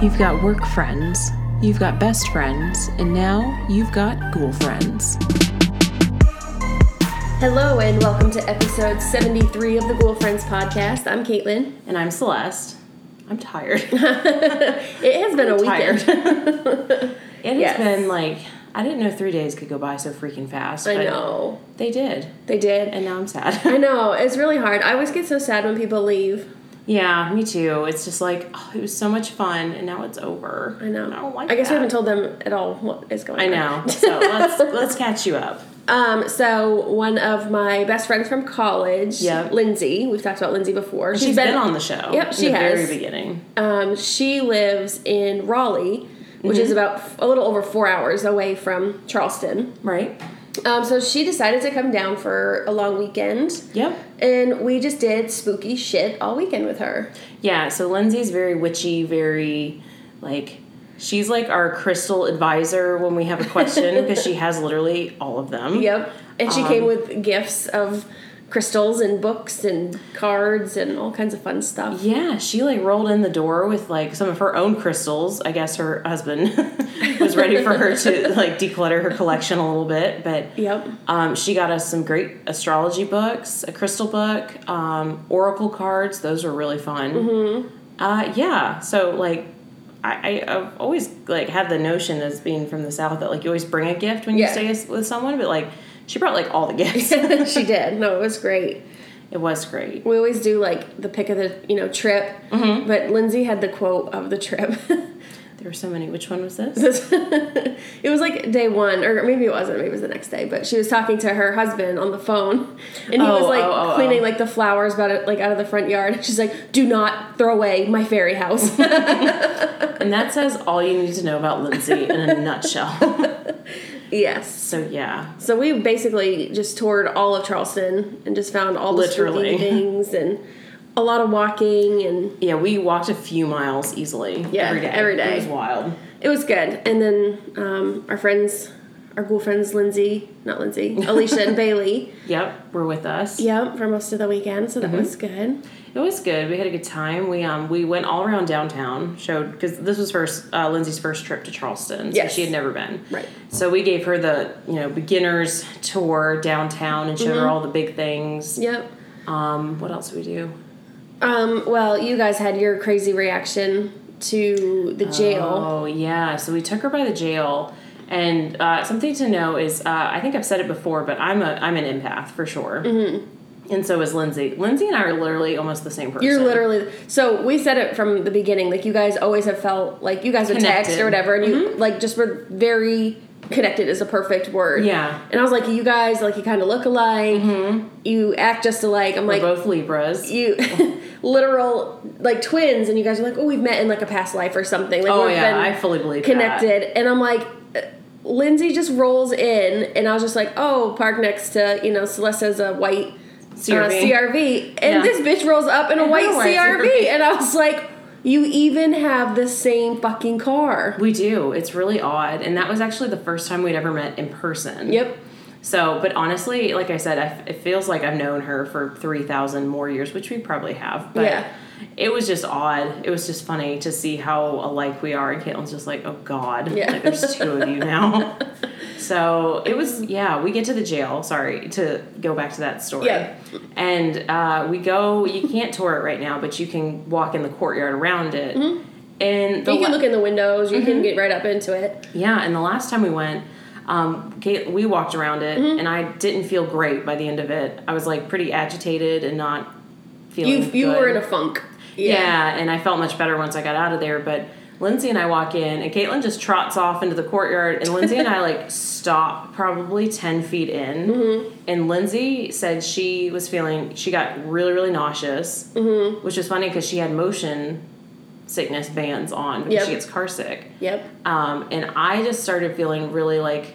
You've got work friends, you've got best friends, and now you've got ghoul friends. Hello and welcome to episode 73 of the Ghoul Friends podcast. I'm Caitlin. And I'm Celeste. I'm tired. It has been a tired. weekend. It has Yes. been like I didn't know three days could go by so freaking fast. I know. They did. They did. And now I'm sad. I know. It's really hard. I always get so sad when people leave. Yeah, me too. It's just like oh, it was so much fun and now it's over. I know. And I don't like I guess we haven't told them at all what is going on. I on. know. So let's let's catch you up. Um, so one of my best friends from college, Yep. Lindsay, we've talked about Lindsay before. She's been, on the show. Yep, in she the has. very beginning. Um, she lives in Raleigh, which Mm-hmm. is about a little over four hours away from Charleston. Right? Um, so she decided to come down for a long weekend. Yep. And we just did spooky shit all weekend with her. Yeah, so Lindsay's very witchy, very like she's like our crystal advisor when we have a question because she has literally all of them. Yep. And she Um, came with gifts of crystals and books and cards and all kinds of fun stuff. Yeah, she like rolled in the door with like some of her own crystals. I guess her husband was ready for her to like declutter her collection a little bit, but Yep. um, she got us some great astrology books, a crystal book, um, oracle cards. Those were really fun. Mm-hmm. Uh, yeah, so like I, I, I've always like had the notion as being from the south that like you always bring a gift when you Yeah. stay with someone, but like she brought like all the gifts. she did. No, it was great. it was great. We always do like the pick of the you know trip, Mm-hmm. but Lindsay had the quote of the trip. There were so many. Which one was this? it was like day one, or maybe it wasn't. Maybe it was the next day. But she was talking to her husband on the phone, and he Oh, was like oh, oh, cleaning oh. like the flowers about it, like out of the front yard. She's like, "Do not throw away my fairy house." And that says all you need to know about Lindsay in a nutshell. Yes. So yeah, So we basically just toured all of Charleston and just found all the Literally. spooky things and a lot of walking and yeah, we walked a few miles easily. Yeah, every day. every day. It was wild. it was good. And then um, our friends, our cool friends, Lindsay, not Lindsay, Alicia and Bailey, Yep, were with us. yep, for most of the weekend. So that Mm-hmm. was good. It was good. We had a good time. We um we went all around downtown. Showed because this was first uh, Lindsay's first trip to Charleston. So Yes. she had never been. Right. So we gave her the you know beginners tour downtown and showed Mm-hmm. her all the big things. Yep. Um, what else did we do? Um, well, you guys had your crazy reaction to the jail. Oh yeah, so we took her by the jail, and uh, something to know is uh, I think I've said it before, but I'm a I'm an empath for sure, mm-hmm. And so is Lindsay. Lindsay and I are literally almost the same person. You're literally so we said it from the beginning. Like you guys always have felt like you guys would text Connected. or whatever, and you like just were very connected is a perfect word. Yeah. And I was like, you guys like you kind of look alike. You act just alike. I'm We're like both Libras. you. literal like twins and you guys are like oh we've met in like a past life or something like Oh we've yeah, been I fully believe that. connected and i'm like uh, lindsay just rolls in and i was just like oh park next to you know celeste has a white CRV. uh, CRV, and Yeah. this bitch rolls up in a white white CRV, CRV. and I was like, "You even have the same fucking car." We do. It's really odd, and that was actually the first time we'd ever met in person. Yep. So, but honestly, like I said, I, it feels like I've known her for three thousand more years, which we probably have. But Yeah. it was just odd. It was just funny to see how alike we are, and Caitlin's just like, "Oh God, Yeah. like there's two of you now." so it was, yeah. We get to the jail. Sorry to go back to that story. Yeah. And uh, we go. You can't tour it right now, but you can walk in the courtyard around it. And the You can la- look in the windows. You Mm-hmm. can get right up into it. yeah, and the last time we went, um, we walked around it, Mm-hmm. and I didn't feel great by the end of it. I was like pretty agitated and not feeling. You you good. were in a funk. yeah. and I felt much better once I got out of there. But Lindsay and I walk in, and Caitlin just trots off into the courtyard, and Lindsay and I like stop probably ten feet in, Mm-hmm. and Lindsay said she was feeling she got really really nauseous, Mm-hmm. which was funny because she had motion sickness bands on because Yep. she gets car sick. Yep. Um, and I just started feeling really like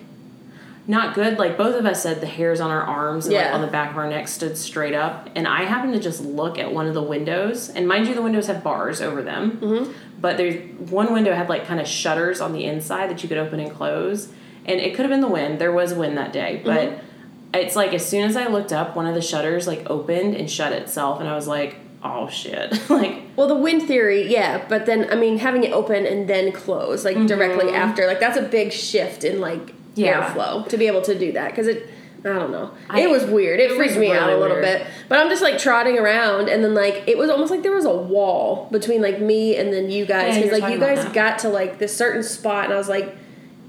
not good. Like both of us said, the hairs on our arms and like Yeah. on the back of our neck stood straight up. And I happened to just look at one of the windows, and mind you, the windows have bars over them. Mm-hmm. But there's one window had like kind of shutters on the inside that you could open and close. And it could have been the wind. There was wind that day, but. Mm-hmm. It's like as soon as I looked up, one of the shutters like opened and shut itself, and I was like, oh shit, like Well, the wind theory, yeah, but then I mean, having it open and then close, like directly after, like that's a big shift in like Mm-hmm. Yeah. airflow to be able to do that because it. I don't know. I- it was weird. It, it freaked me out a little weird. bit. But I'm just like trotting around, and then like it was almost like there was a wall between like me and then you guys Yeah, because were like you guys got to like this certain spot, and I was like,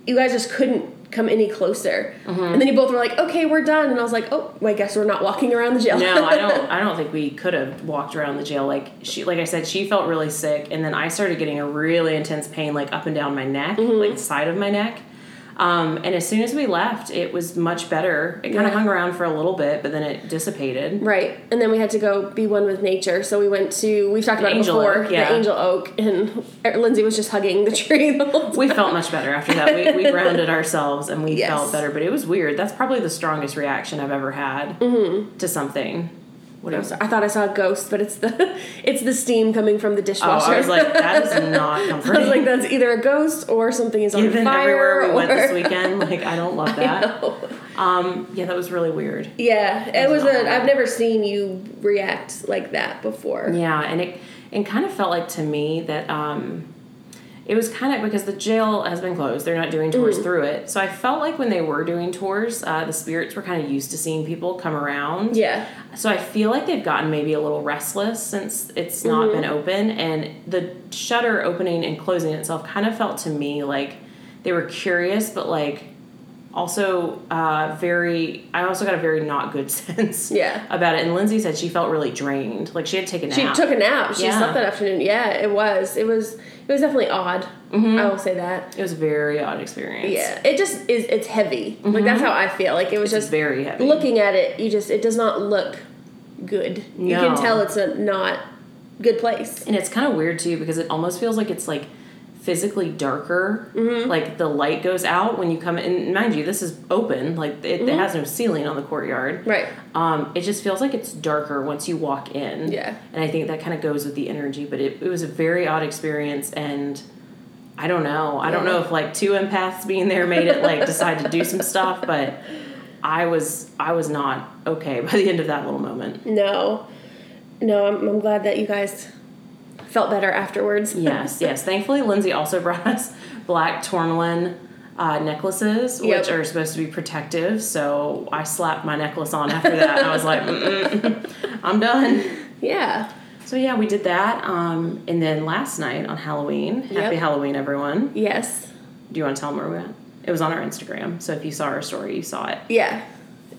you guys just couldn't come any closer. Mm-hmm. And then you both were like, okay, we're done, and I was like, oh, well, I guess we're not walking around the jail. no, I don't. I don't think we could have walked around the jail. Like she, like I said, she felt really sick, and then I started getting a really intense pain, like up and down my neck, Mm-hmm. like the side of my neck. Um, and as soon as we left, it was much better. It kind of Yeah. hung around for a little bit, but then it dissipated. Right, and then we had to go be one with nature. So we went to we've talked about it before, Oak, yeah. the angel oak, and Lindsay was just hugging the tree the whole time. We felt much better after that. We, we grounded ourselves and we Yes. felt better, but it was weird. That's probably the strongest reaction I've ever had to something. What else? I thought I saw a ghost, but it's the it's the steam coming from the dishwasher. Oh. I was like, that is not I comforting. was like, that's either a ghost or something is on Given fire. everywhere we went this weekend, like I don't love I that. Um, yeah, that was really weird. Yeah, it was not a. I've never seen you react like that before. Yeah, and it it kind of felt like to me that um, it was kind of because the jail has been closed; they're not doing tours through it. So I felt like when they were doing tours, uh, the spirits were kind of used to seeing people come around. Yeah, So I feel like they've gotten maybe a little restless since it's not been open, and the shutter opening and closing itself kind of felt to me like they were curious, but like also uh, very. I also got a very not good sense Yeah. about it. And Lindsay said she felt really drained, like she had taken a nap. she nap. took a nap. She Yeah. slept that afternoon. Yeah, it was. It was. It was definitely odd. I will say that. it was a very odd experience. Yeah, it just is. It's heavy. Like that's how I feel. Like it was it's just very heavy. looking at it. You just it does not look good. You can tell it's a not good place. And it's kind of weird too because it almost feels like it's like physically darker. Mm-hmm. Like the light goes out when you come in. And mind you, this is open. Like it, Mm-hmm. it has no ceiling on the courtyard. Right. Um, it just feels like it's darker once you walk in. Yeah. And I think that kind of goes with the energy. But it, it was a very odd experience and. I don't know. I don't know if like two empaths being there made it like decide to do some stuff, but I was I was not okay by the end of that little moment. No, no. I'm, I'm glad that you guys felt better afterwards. yes, yes. Thankfully, Lindsay also brought us black tourmaline uh, necklaces, Yep. which are supposed to be protective. So I slapped my necklace on after that, and I was like, "I'm done." Yeah. So yeah, we did that. Um, and then last night on Halloween, Yep. happy Halloween, everyone. Yes. Do you want to tell them where we went? It was on our Instagram, so if you saw our story, you saw it. Yeah.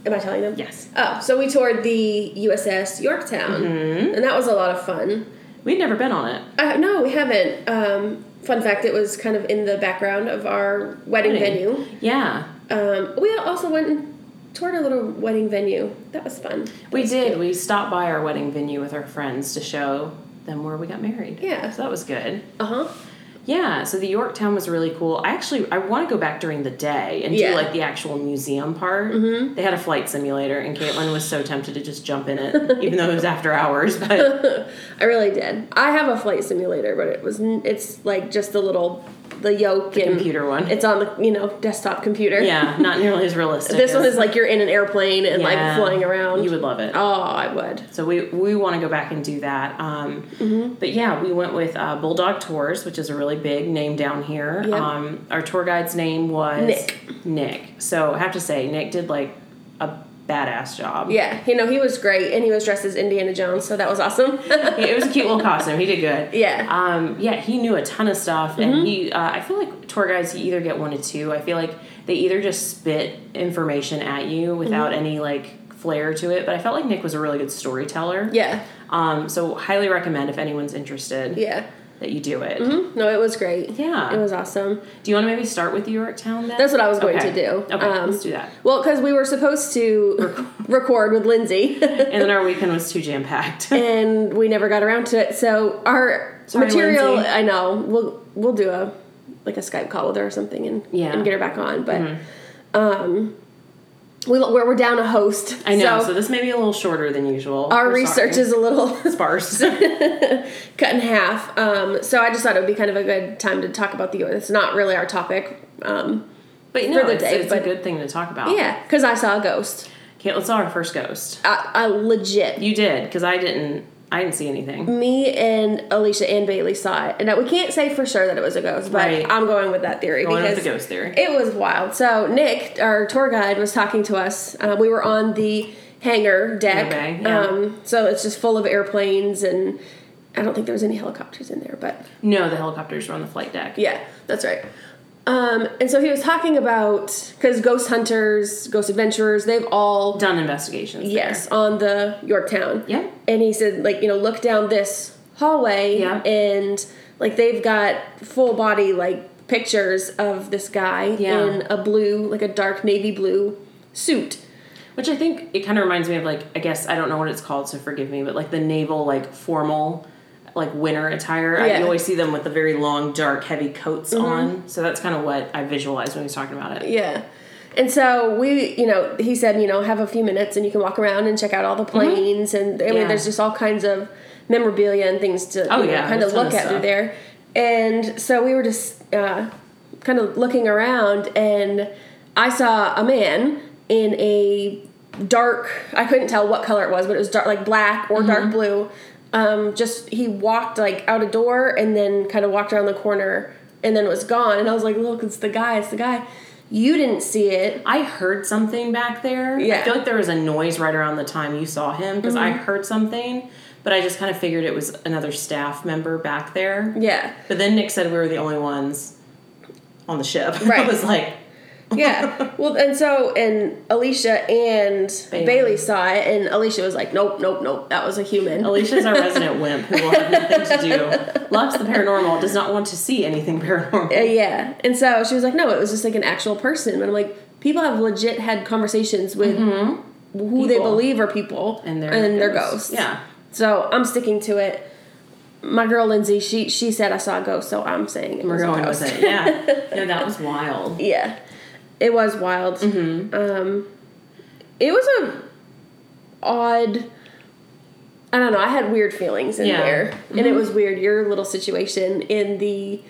Am I telling them? Yes. Oh, so we toured the USS Yorktown, Mm-hmm. and that was a lot of fun. We'd never been on it. Uh, no, we haven't. Um, fun fact: it was kind of in the background of our wedding, Wedding. venue. Yeah, Um, we also went and toured our little wedding venue. That was fun. That we was did. cute. We stopped by our wedding venue with our friends to show them where we got married. Yeah. So that was good. Uh huh. Yeah, so the Yorktown was really cool. I actually I want to go back during the day and Yeah. do like the actual museum part. Mm-hmm. They had a flight simulator, and Caitlin was so tempted to just jump in it, even though it was after hours. But I really did. I have a flight simulator, but it was it's like just a little the yoke and computer one. It's on the you know desktop computer. yeah, not nearly as realistic. This one is like you're in an airplane and like flying around. You would love it. oh, I would. So we we want to go back and do that. Um, Mm-hmm. But yeah, we went with uh, Bulldog Tours, which is a really big name down here. Yep. Um, our tour guide's name was Nick. Nick. So I have to say, Nick did like a badass job. Yeah, you know he was great, and he was dressed as Indiana Jones, so that was awesome. it was a cute little costume. He did good. Yeah. Um, yeah, he knew a ton of stuff, and he. Uh, I feel like tour guides you either get one or two. I feel like they either just spit information at you without any like flair to it. But I felt like Nick was a really good storyteller. yeah, Um, so highly recommend if anyone's interested yeah. That you do it. Mhm. No, it was great. Yeah. it was awesome. Do you want to maybe start with Yorktown then? That's what I was going Okay. to do. Okay, Um, let's do that. Well, because we were supposed to record with Lindsay, And then our weekend was too jam packed. and we never got around to it. So our Sorry, material, Lindsay. I know, we'll we'll do a like a Skype call with her or something, and Yeah. Mm-hmm. and get her back on. But um, we we're, we're down a host. I know, so, So, this may be a little shorter than usual. our We're research sorry. is a little sparse. cut in half. Um, so I just thought it would be kind of a good time to talk about the. It's not really our topic. Um, but you know, the it's, day, it's but- a good thing to talk about. yeah, because I saw a ghost. Let's saw our first ghost. I, I legit. You did, because I didn't. I didn't see anything. me and Alicia and Bailey saw it, and we can't say for sure that it was a ghost, but Right. I'm going with that theory Going because with the ghost theory. it was wild. So Nick, our tour guide, was talking to us. Uh, we were on the hangar deck, bay, yeah. um, so it's just full of airplanes, and I don't think there was any helicopters in there, but No, the helicopters were on the flight deck. yeah, that's right. Um, and so he was talking about because ghost hunters, ghost adventurers, they've all Done investigations. yes on the Yorktown. Yeah. And he said, like, you know, look down this hallway Yeah. and like they've got full body like pictures of this guy Yeah. in a blue, like a dark navy blue suit. Which I think it kind of reminds me of like I guess I don't know what it's called, so forgive me, but like the naval like formal like winter attire. I, Yeah. you always see them with the very long, dark, heavy coats on. So that's kind of what I visualized when he was talking about it. Yeah. And so we, you know, he said, you know, have a few minutes and you can walk around and check out all the planes. And I mean, Mm-hmm. Yeah. there's just all kinds of memorabilia and things to Oh, you know, yeah, kind of there's a ton look at through there. And so we were just uh, kind of looking around and I saw a man in a dark, I couldn't tell what color it was, but it was dark, like black or Mm-hmm. dark blue. Um, just he walked like out a door and then kind of walked around the corner and then was gone. And I was like, look, it's the guy, it's the guy. You didn't see it. I heard something back there. Yeah. I feel like there was a noise right around the time you saw him because I Mm-hmm. heard something, but I just kind of figured it was another staff member back there. Yeah. But then Nick said we were the only ones on the ship. I was like, Yeah. well, and so, and Alicia and Bailey. Bailey. saw it, and Alicia was like, nope, nope, nope, that was a human. Alicia's our resident wimp who will have nothing to do. Loves the paranormal, does not want to see anything paranormal. Uh, yeah. And so she was like, no, it was just like an actual person. And I'm like, people have legit had conversations with who they Mm-hmm. People. believe are people And they're, and they're ghosts. Yeah. So I'm sticking to it. My girl Lindsay, she she said I saw a ghost, so I'm saying it We're was a ghost. with it. Yeah. No, that was wild. Yeah, it was wild. Mm-hmm. Um, it was a odd. I don't know. I had weird feelings in Yeah. Mm-hmm. there, and it was weird. Your little situation in the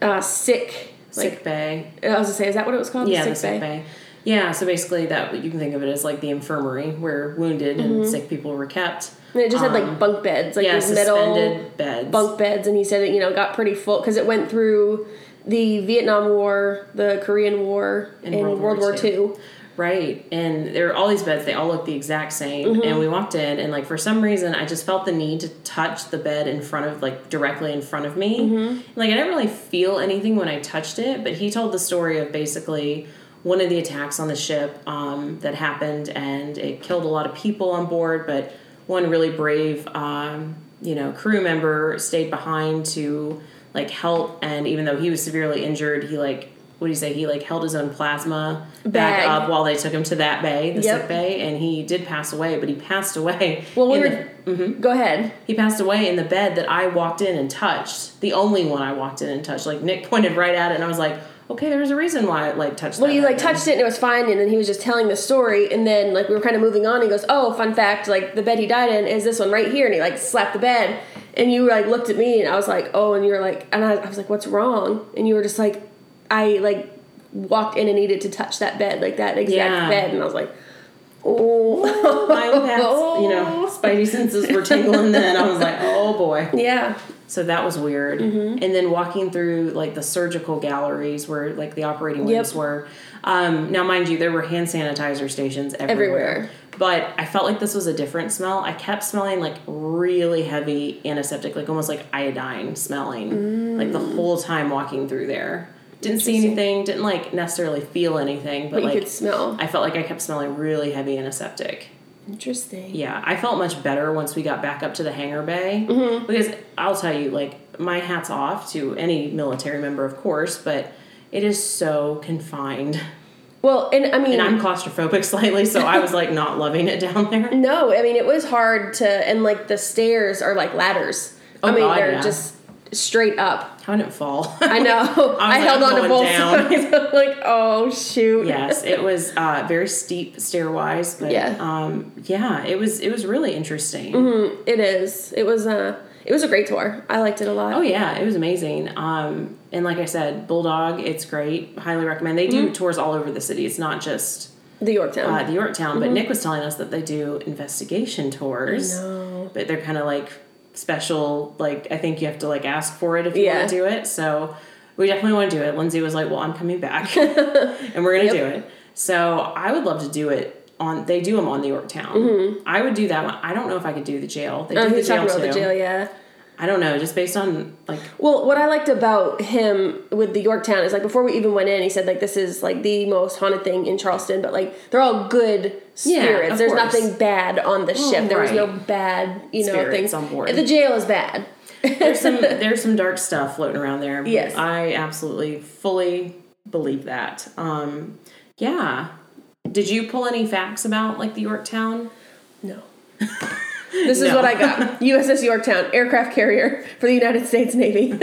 uh, sick, like Sick bay. I was gonna say, is that what it was called? Yeah, the the sick bay. Yeah, so basically that you can think of it as like the infirmary where wounded and sick people were kept. And it just had Um, like bunk beds, like yeah, these metal suspended beds. bunk beds, and he said it, you know, got pretty full because it went through the Vietnam War, the Korean War, and, World, War, II. Right. And there were all these beds, they all looked the exact same. Mm-hmm. And we walked in and like for some reason I just felt the need to touch the bed in front of like directly in front of me. Mm-hmm. Like I didn't really feel anything when I touched it, but he told the story of basically one of the attacks on the ship um, that happened and it killed a lot of people on board, but one really brave um, you know, crew member stayed behind to like help and even though he was severely injured, he like what do you say? He like held his own plasma back up while they took him to that bay, the Yep. sick bay, and he did pass away. But he passed away. Well, we were. the, Mhm. Go ahead. He passed away in the bed that I walked in and touched. The only one I walked in and touched. Like Nick pointed right at it, and I was like, "Okay, there's a reason why I like touched." Well, you like touched it and it was fine, and then he was just telling the story, and then like we were kind of moving on. He goes, "Oh, fun fact! Like the bed he died in is this one right here," and he like slapped the bed, and you like looked at me, and I was like, "Oh," and you were like, and I, I was like, "What's wrong?" And you were just like, "I like walked in and needed to touch that bed, like that exact Yeah. bed," and I was like, "Oh, My pats, you know, spidey senses were tingling. Then I was like, "Oh boy." yeah." So that was weird. Mm-hmm. And then walking through like the surgical galleries where like the operating Yep. rooms were. Um, now, mind you, there were hand sanitizer stations everywhere. Everywhere. But I felt like this was a different smell. I kept smelling like really heavy antiseptic, like almost like iodine smelling, like the whole time walking through there. Didn't see Mm. Anything. Didn't like necessarily feel anything, but, But like smell. I felt like I kept smelling really heavy antiseptic. Interesting. Yeah, I felt much better once we got back up to the hangar bay Mm-hmm. because I'll tell you, like, my hat's off to any military member, of course, but it is so confined, Well, and I mean, and I'm claustrophobic slightly, so I was like not loving it down there. No, I mean it was hard to, and like the stairs are like ladders. I Oh, mean God, they're yeah. just straight up. How did it fall? I know. I, like, held on to both sides. I'm like, oh shoot. yes, it was uh, very steep stairwise, but Yeah. um, yeah, it was it was really interesting. It is. It was uh it was a great tour. I liked it a lot. Oh yeah, it was amazing. Um, and like I said, Bulldog, it's great. Highly recommend. They do tours all over the city. It's not just The Yorktown. uh, the Yorktown, but Nick was telling us that they do investigation tours. no. But they're kind of like special. Like I think you have to like ask for it if you Yeah. want to do it. So we definitely want to do it. Lindsay was like, "Well, I'm coming back, and we're gonna Yep. do it." So I would love to do it on. They do them on the Yorktown. I would do that one. I don't know if I could do the jail. They Mm-hmm. Oh, do the jail about too. the jail, yeah. I don't know, just based on like Well, what I liked about him with the Yorktown is like before we even went in, he said like this is like the most haunted thing in Charleston, but like they're all good Yeah, spirits. of There's course. nothing bad on the ship. There was no bad, you know, Spirits things on board. The jail is bad. there's some there's some dark stuff floating around there. Yes. I absolutely fully believe that. Um, yeah. Did you pull any facts about like the Yorktown? No. This is No. what I got. USS Yorktown, aircraft carrier for the United States Navy.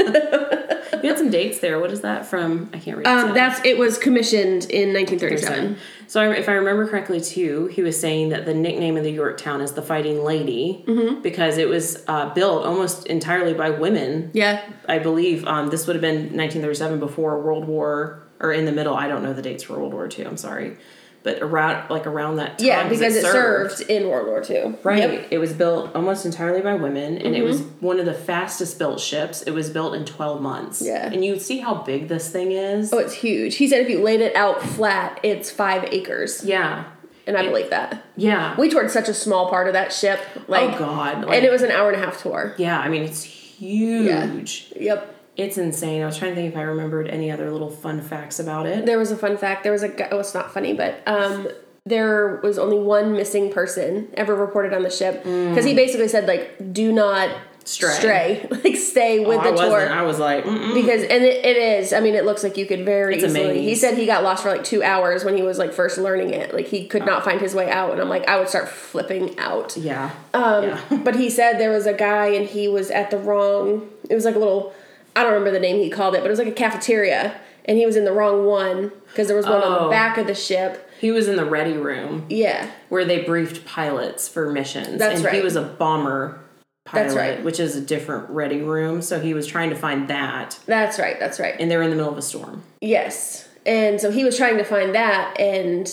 You had some dates there. What is that from? I can't read. um, that's it was commissioned in 1937. So I, if I remember correctly, too, he was saying that the nickname of the Yorktown is the Fighting Lady Mm-hmm. because it was uh, built almost entirely by women. Yeah. I believe um, this would have been 1937 before World War or in the middle. I don't know the dates for World War II. I'm sorry, but around like around that time. Yeah, because it served. in World War II. Right. Yep. Mm-hmm. It was built almost entirely by women, and it was one of the fastest built ships. It was built in 12 months. Yeah. And you see how big this thing is. Oh, it's huge. He said if you laid it out flat, it's five acres. Yeah. And I believe that. Yeah. We toured such a small part of that ship. Like oh God. Like, and it was an hour and a half tour. yeah. I mean, it's huge. Yep. It's insane. I was trying to think if I remembered any other little fun facts about it. There was a fun fact. There was a guy, oh, it's not funny, but um, there was only one missing person ever reported on the ship because he basically said like, do not Mm. Stray. stray, like stay with Oh, the I wasn't. I was like, Mm-mm. because and it, it is. I mean, it looks like you could very It's easily. He said he got lost for like two hours when he was like first learning it. Like he could not find his way out, and I'm like, I would start flipping out. yeah. Um, yeah. But he said there was a guy and he was at the wrong. It was like a little. I don't remember the name he called it, but it was like a cafeteria, and he was in the wrong one because there was one on Oh. the back of the ship. He was in the ready room Yeah, where they briefed pilots for missions. That's and he right. was a bomber pilot, That's right. which is a different ready room. So he was trying to find that. that's right. That's right. And they were in the middle of a storm. Yes, and so he was trying to find that, and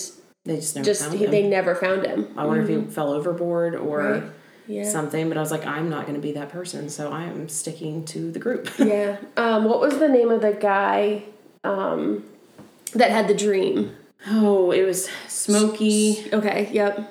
They just never just found he, him. they never found him. I wonder if he mm-hmm. fell overboard or Right. Yeah. something. But I was like, I'm not going to be that person. So I am sticking to the group. Yeah. Um, what was the name of the guy um, that had the dream? oh, it was Smokey. Okay. Yep.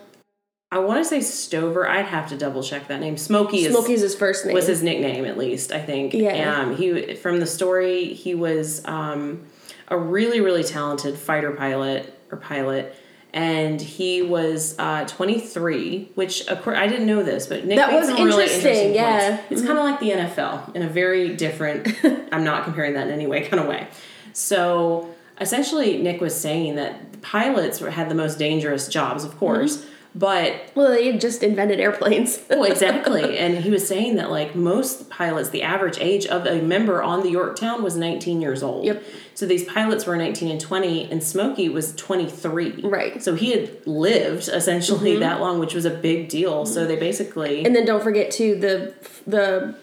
I want to say Stover. I'd have to double check that name. Smokey is Smokey's his first name. was his nickname at least i think Yeah. um he from the story he was um a really really talented fighter pilot or pilot and he was uh 23 which of course i didn't know this but Nick That was some really interesting, interesting yeah. points. it's kind of like the nfl in a very different i'm not comparing that in any way kind of way so essentially nick was saying that pilots had the most dangerous jobs of course Mm-hmm. But well, they had just invented airplanes. well, exactly. And he was saying that like most pilots, the average age of a member on the Yorktown was 19 years old. Yep. So these pilots were 19 and 20, and Smokey was 23. Right. Mm-hmm. So he had lived essentially that long, which was a big deal. So they basically. And then don't forget too the the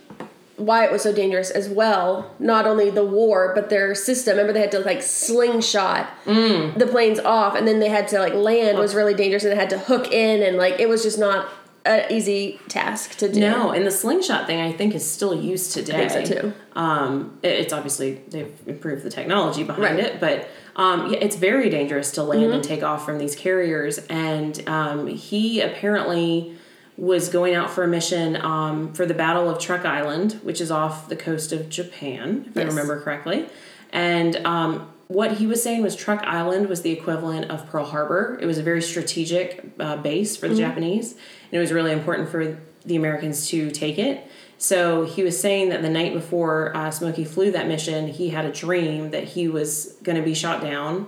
why it was so dangerous as well. Not only the war, but their system. Remember they had to like slingshot Mm. the planes off, and then they had to like land was really dangerous, and they had to hook in, and like it was just not an easy task to do. no, and the slingshot thing I think is still used today. think so, too. Um, it- it's obviously they've improved the technology behind Right. it, but um, yeah, it's very dangerous to land Mm-hmm. and take off from these carriers. And um, he apparently was going out for a mission um, for the Battle of Truk Island, which is off the coast of Japan, if I remember correctly. And um, what he was saying was Truk Island was the equivalent of Pearl Harbor. It was a very strategic uh, base for the Japanese, and it was really important for the Americans to take it. So he was saying that the night before uh, Smokey flew that mission, he had a dream that he was going to be shot down,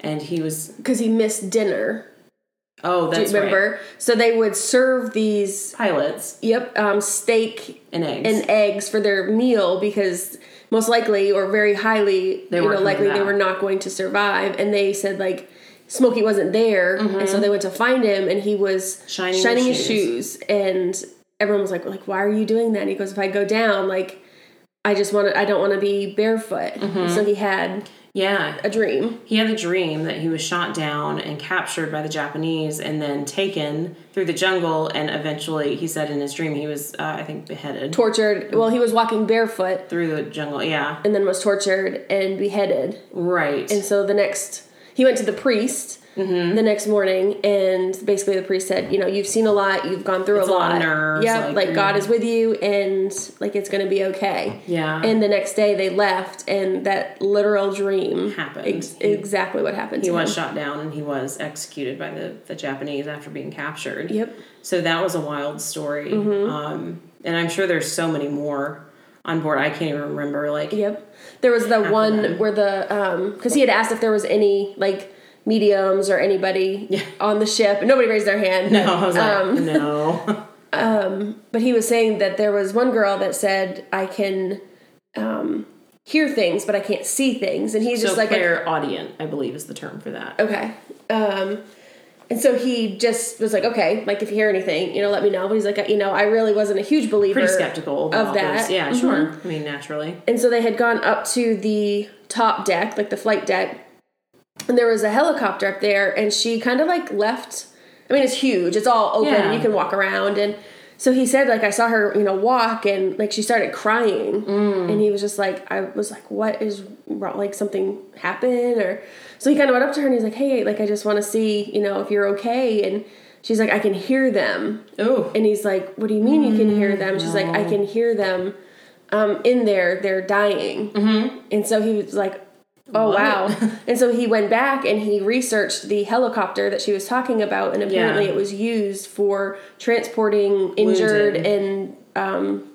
and he was because he missed dinner. Oh, Do that's you remember? right. So they would serve these Pilots yep um, steak and eggs. and eggs for their meal because most likely or very highly They you weren't know likely they were not going to survive and they said like smokey wasn't there and so they went to find him and he was Mm-hmm. Shining his his shoes and everyone was like like why are you doing that and he goes if i go down like i just want to i don't want to be barefoot Mm-hmm. so he had Yeah. a dream. He had the dream that he was shot down and captured by the Japanese and then taken through the jungle. And eventually, he said in his dream, he was, uh, I think, beheaded Tortured. Well, he was walking barefoot through the jungle. Yeah. and then was tortured and beheaded. Right. And so the next, he went to the priest Mm-hmm. the next morning, and basically the priest said, "You know, you've seen a lot, you've gone through It's a lot lot. of nerves, yeah, like, like, God mm. is with you, and like it's going to be okay." Yeah. And the next day they left, and that literal dream Happened. Ex- He- exactly what happened. he was him. shot down and he was executed by the, the Japanese after being captured. Yep. So that was a wild story. Mm-hmm. Um, and I'm sure there's so many more on board. I can't even remember. Like, Yep. There was the one where the um because he had asked if there was any like mediums or anybody Yeah. on the ship. Nobody raised their hand. no, I was like, Um, no. but he was saying that there was one girl that said I can um hear things but I can't see things and he's so just like a, clairaudient, I believe, is the term for that. okay. Um and so he just was like, okay, like if you hear anything, you know, let me know. But he's like, you know, I really wasn't a huge believer Pretty skeptical of about that. Yeah, Mhm. sure. I mean, naturally. And so they had gone up to the top deck, like the flight deck, and there was a helicopter up there, and she kind of like left. I mean, it's huge, it's all open, Yeah. and you can walk around. And so he said, like, I saw her, you know, walk, and like she started crying, and he was just like, I was like, what is wrong? Like something happened, or so he kind of went up to her and he's like, hey, like I just want to see, you know, if you're okay, and. She's like, I can hear them. Oh, And he's like, What do you mean you can hear them? She's like, I can hear them um, in there. They're dying. Mm-hmm. And so he was like, Oh, What? wow. and so he went back and he researched the helicopter that she was talking about. And apparently Yeah. it was used for transporting injured Wounded. and um,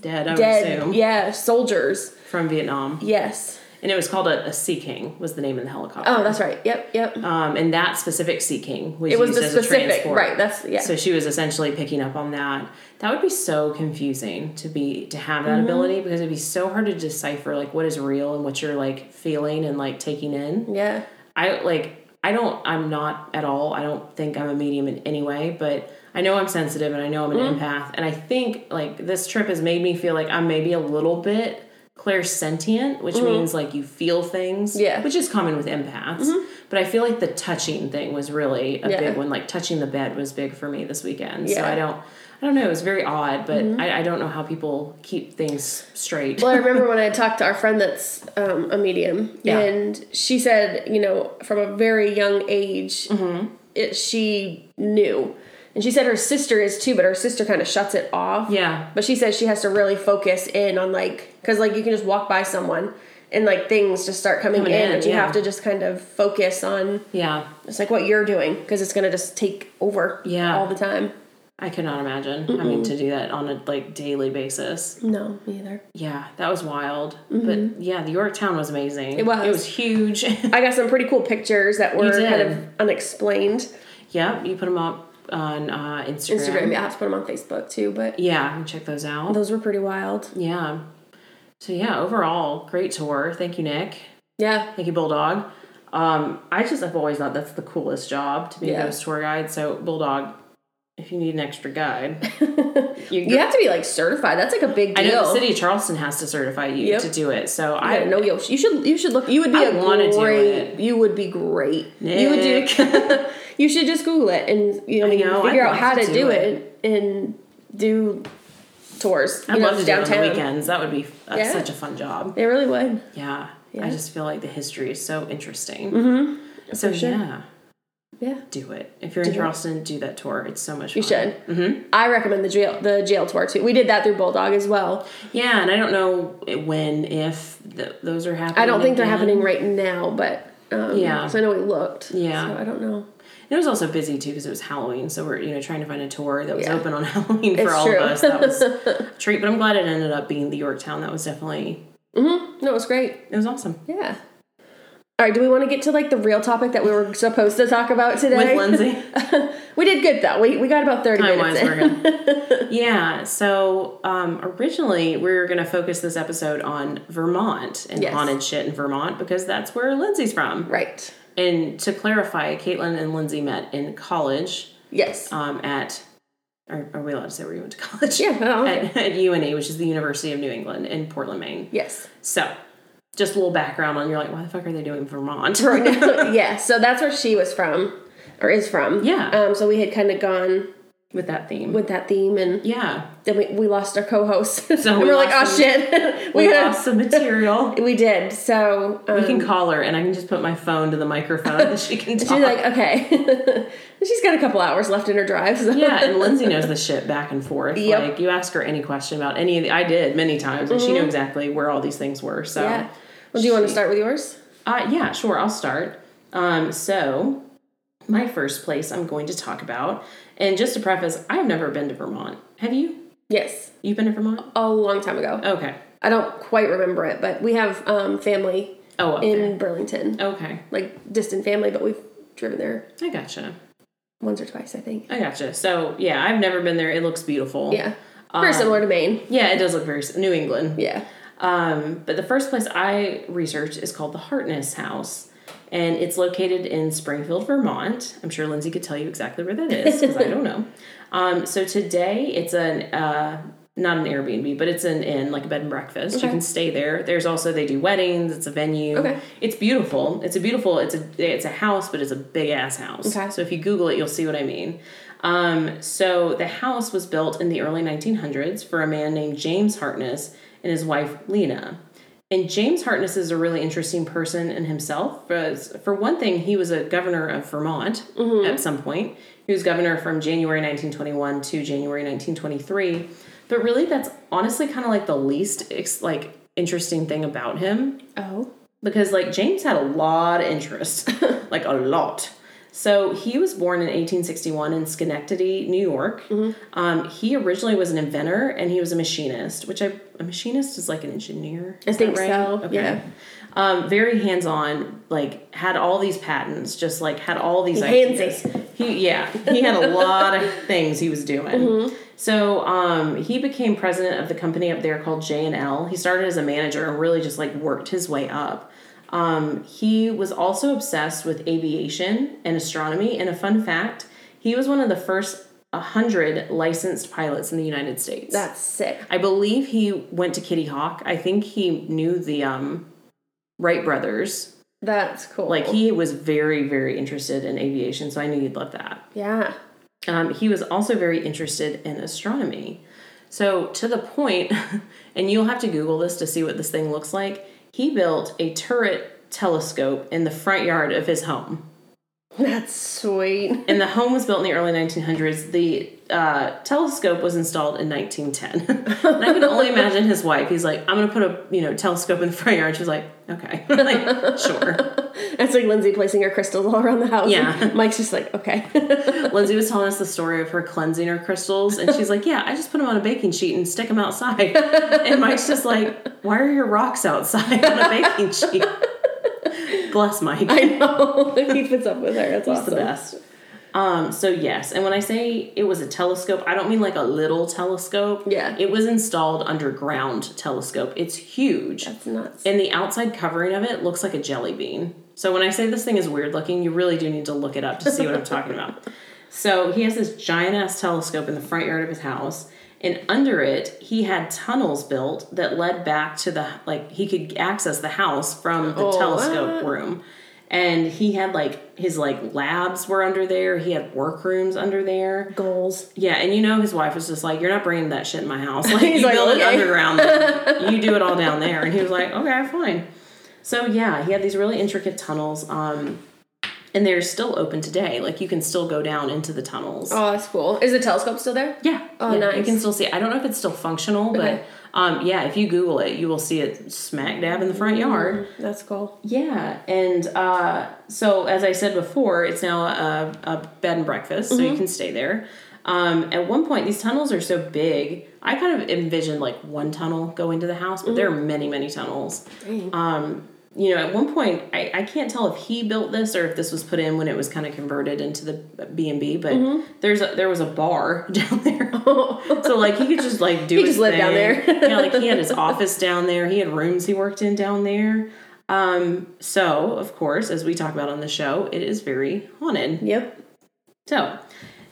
dead, I would dead, yeah, soldiers. From Vietnam. Yes. And it was called a, a Sea King, was the name of the helicopter. Oh, that's right. Yep, yep. Um, and that specific Sea King was it was the specific, right? That's, yeah. So she was essentially picking up on that. That would be so confusing to be to have that Mm-hmm. ability because it'd be so hard to decipher like what is real and what you're like feeling and like taking in. yeah. I like I don't I'm not at all. I don't think I'm a medium in any way, but I know I'm sensitive and I know I'm an Mm-hmm. empath and I think like this trip has made me feel like I'm maybe a little bit clairsentient, which means like you feel things. Mm-hmm. Yeah. Mm-hmm. Which is common with empaths. But I feel like the touching thing was really a Yeah. big one. Like touching the bed was big for me this weekend. So Yeah. Mm-hmm. I don't I don't know, it was very odd, but I, I don't know how people keep things straight. Well, I remember when I talked to our friend that's um, a medium, Yeah. and she said, you know, from a very young age, Mm-hmm. it, she knew. And she said her sister is too, but her sister kind of shuts it off. yeah. But she says she has to really focus in on, like, because, like, you can just walk by someone and, like, things just start coming, Coming in, in, and you yeah. have to just kind of focus on, Yeah. it's like what you're doing, because it's going to just take over Yeah. all the time. I could not imagine having to do that on a like daily basis. No, either. Yeah, that was wild. But yeah, the Yorktown was amazing. Mm-hmm. It was. It was huge. I got some pretty cool pictures that were kind of unexplained. yeah, you put them up on uh, Instagram. Instagram. Yeah, I have to put them on Facebook too, but Yeah, you can check those out. those were pretty wild. Yeah. So yeah, overall, great tour. Thank you, Nick. Yeah, Thank you, Bulldog. Um, I just have always thought that's the coolest job to be Yeah. a ghost tour guide. So Bulldog, if you need an extra guide, you, you have to be like certified. That's like a big I deal. know the city of Charleston has to certify you Yep. to do it. So I I know you. You should. You should look. You would be I a great. You would be great. You would do. You should just Google it and you know, know, figure I'd out how to to do it. it. and do tours. I'd know, love to do it on the weekends. That would be Yeah. such a fun job. It really would. Yeah. Yeah. I just feel like the history is so interesting. Mm-hmm. So sure. yeah, Yeah, do it. If you're in Do it. Charleston, do that tour. It's so much fun. you should. Mm-hmm. I recommend the jail the jail tour too. We did that through Bulldog as well. Yeah, and I don't know when, if th- those are happening. I don't think they're happening right now, but um, Yeah. So I know we looked. Yeah. So I don't know. It was also busy too because it was Halloween, so we're you know trying to find a tour that was Yeah. open on Halloween for It's all true. of us. That was a treat, but I'm glad it ended up being the Yorktown. That was definitely Mm-hmm. No, it was great. it was awesome. Yeah. All right, do we want to get to like the real topic that we were supposed to talk about today? With Lindsay. we did good though. We, we got about 30 Time minutes we're good. yeah. So um, originally, we were going to focus this episode on Vermont and Yes. haunted shit in Vermont because that's where Lindsay's from. Right. And to clarify, Caitlin and Lindsay met in college Yes. um, at. Are, are we allowed to say where you went to college? Yeah, don't. At, at UNE, which is the University of New England in Portland, Maine. yes. So, just a little background on you're like, why the fuck are they doing Vermont? right now. yeah, so that's where she was from, or is from. Yeah. Um, so we had kind of gone with that theme. with that theme, and yeah. then we, we lost our co-host. So and we we're like, oh some- shit, We gotta- lost some material. We did. So um, We can call her and I can just put my phone to the microphone and she can talk. she's like, okay. she's got a couple hours left in her drive. So. yeah, and Lindsay knows the shit back and forth. Yep. Mm-hmm. Like you ask her any question about any of the I did many times and she knew exactly where all these things were. So Yeah. Well, do you want to start with yours? Uh, yeah, sure. I'll start. Um, so, my first place I'm going to talk about, and just to preface, I've never been to Vermont. Have you? Yes. You've been to Vermont? A long time ago. Okay. I don't quite remember it, but we have um, family Oh, in there. Burlington, Okay. like distant family, but we've driven there I gotcha. once or twice, I think. I gotcha. So, yeah, I've never been there. It looks beautiful. Yeah. Very similar to Maine. Yeah, it does look very New England. Yeah. Um, but the first place I researched is called the Hartness House, and it's located in Springfield, Vermont. I'm sure Lindsay could tell you exactly where that is because I don't know. Um, so today it's an uh, not an Airbnb, but it's an inn, like a bed and breakfast. You can stay there. There's also they do weddings. It's a venue. Okay. It's beautiful. It's a beautiful. It's a it's a house, but it's a big ass house. Okay. So if you Google it, you'll see what I mean. Um, so the house was built in the early 1900s for a man named James Hartness and his wife Lena. And James Hartness is a really interesting person in himself. For one thing, he was a governor of Vermont mm-hmm. at some point. He was governor from January 1921 to January 1923. But really, that's honestly kind of like the least like interesting thing about him Oh. because like James had a lot of interest, like a lot. So he was born in 1861 in Schenectady, New York. Um, he originally was an inventor and he was a machinist, which I a machinist is like an engineer. I think that so, yeah. Um, very hands on, like had all these patents, just like had all these Handsy. ideas. He yeah, he had a lot of things he was doing. So um, he became president of the company up there called J and L. He started as a manager and really just like worked his way up. Um, he was also obsessed with aviation and astronomy. And a fun fact, he was one of the first hundred licensed pilots in the United States. That's sick. I believe he went to Kitty Hawk. I think he knew the um, Wright brothers. That's cool. Like he was very, very interested in aviation, so I knew you'd love that. Yeah. Um, he was also very interested in astronomy. So, to the point, and you'll have to Google this to see what this thing looks like, he built a turret telescope in the front yard of his home. That's sweet. And the home was built in the early 1900s. The uh, telescope was installed in 1910. and I can only imagine his wife. He's like, I'm going to put a you know telescope in the front yard. She's like, okay, like sure. That's like Lindsay placing her crystals all around the house. Yeah. Mike's just like, okay. Lindsay was telling us the story of her cleansing her crystals, and she's like, "Yeah, I just put them on a baking sheet and stick them outside." And Mike's just like, "Why are your rocks outside on a baking sheet?" Bless Mike. I know. he puts up with her. That's He's awesome. the best. Um, so yes, and when I say it was a telescope, I don't mean like a little telescope. Yeah. It was installed underground telescope. It's huge. That's nuts. And the outside covering of it looks like a jelly bean. So when I say this thing is weird looking, you really do need to look it up to see what I'm talking about. So he has this giant ass telescope in the front yard of his house, and under it he had tunnels built that led back to the like he could access the house from the Oh, telescope what? room. And he had like his like labs were under there. He had workrooms under there. Goals. Yeah, and you know his wife was just like, "You're not bringing that shit in my house. Like you like, build it underground, you do it all down there." And he was like, "Okay, fine." So yeah, he had these really intricate tunnels, um, and they're still open today. Like you can still go down into the tunnels. Oh, that's cool. Is the telescope still there? Yeah. Oh, yeah, nice. You can still see. it. I don't know if it's still functional, but Okay. um, yeah, if you Google it, you will see it smack dab in the front yard. That's cool. Yeah, and uh, so as I said before, it's now a, a bed and breakfast, so Mm-hmm. you can stay there. Um, at one point, these tunnels are so big. I kind of envisioned like one tunnel going to the house, but there are Mm-hmm. many, many tunnels. Dang. Um, you know, at one point, I, I can't tell if he built this or if this was put in when it was kind of converted into the B and B. But Mm-hmm. there's a, there was a bar down there, so like he could just like do He his just lived down thing. there. yeah, like he had his office down there. He had rooms he worked in down there. Um, so of course, as we talk about on the show, it is very haunted. Yep. So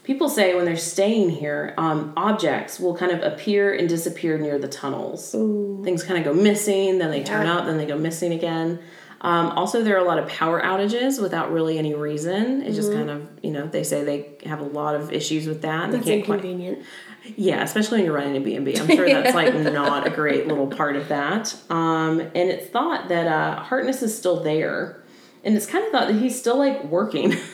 people say when they're staying here, um, objects will kind of appear and disappear near the tunnels. Things kind of go missing, then they turn Yeah. up, then they go missing again. Um, also, there are a lot of power outages without really any reason. It just kind of, you know, they say they have a lot of issues with that. And That's they can't quite inconvenient. yeah, especially when you're running a B&B. I'm sure that's like not a great little part of that. Um, and it's thought that uh, Hartness is still there. And it's kind of thought that he's still like working.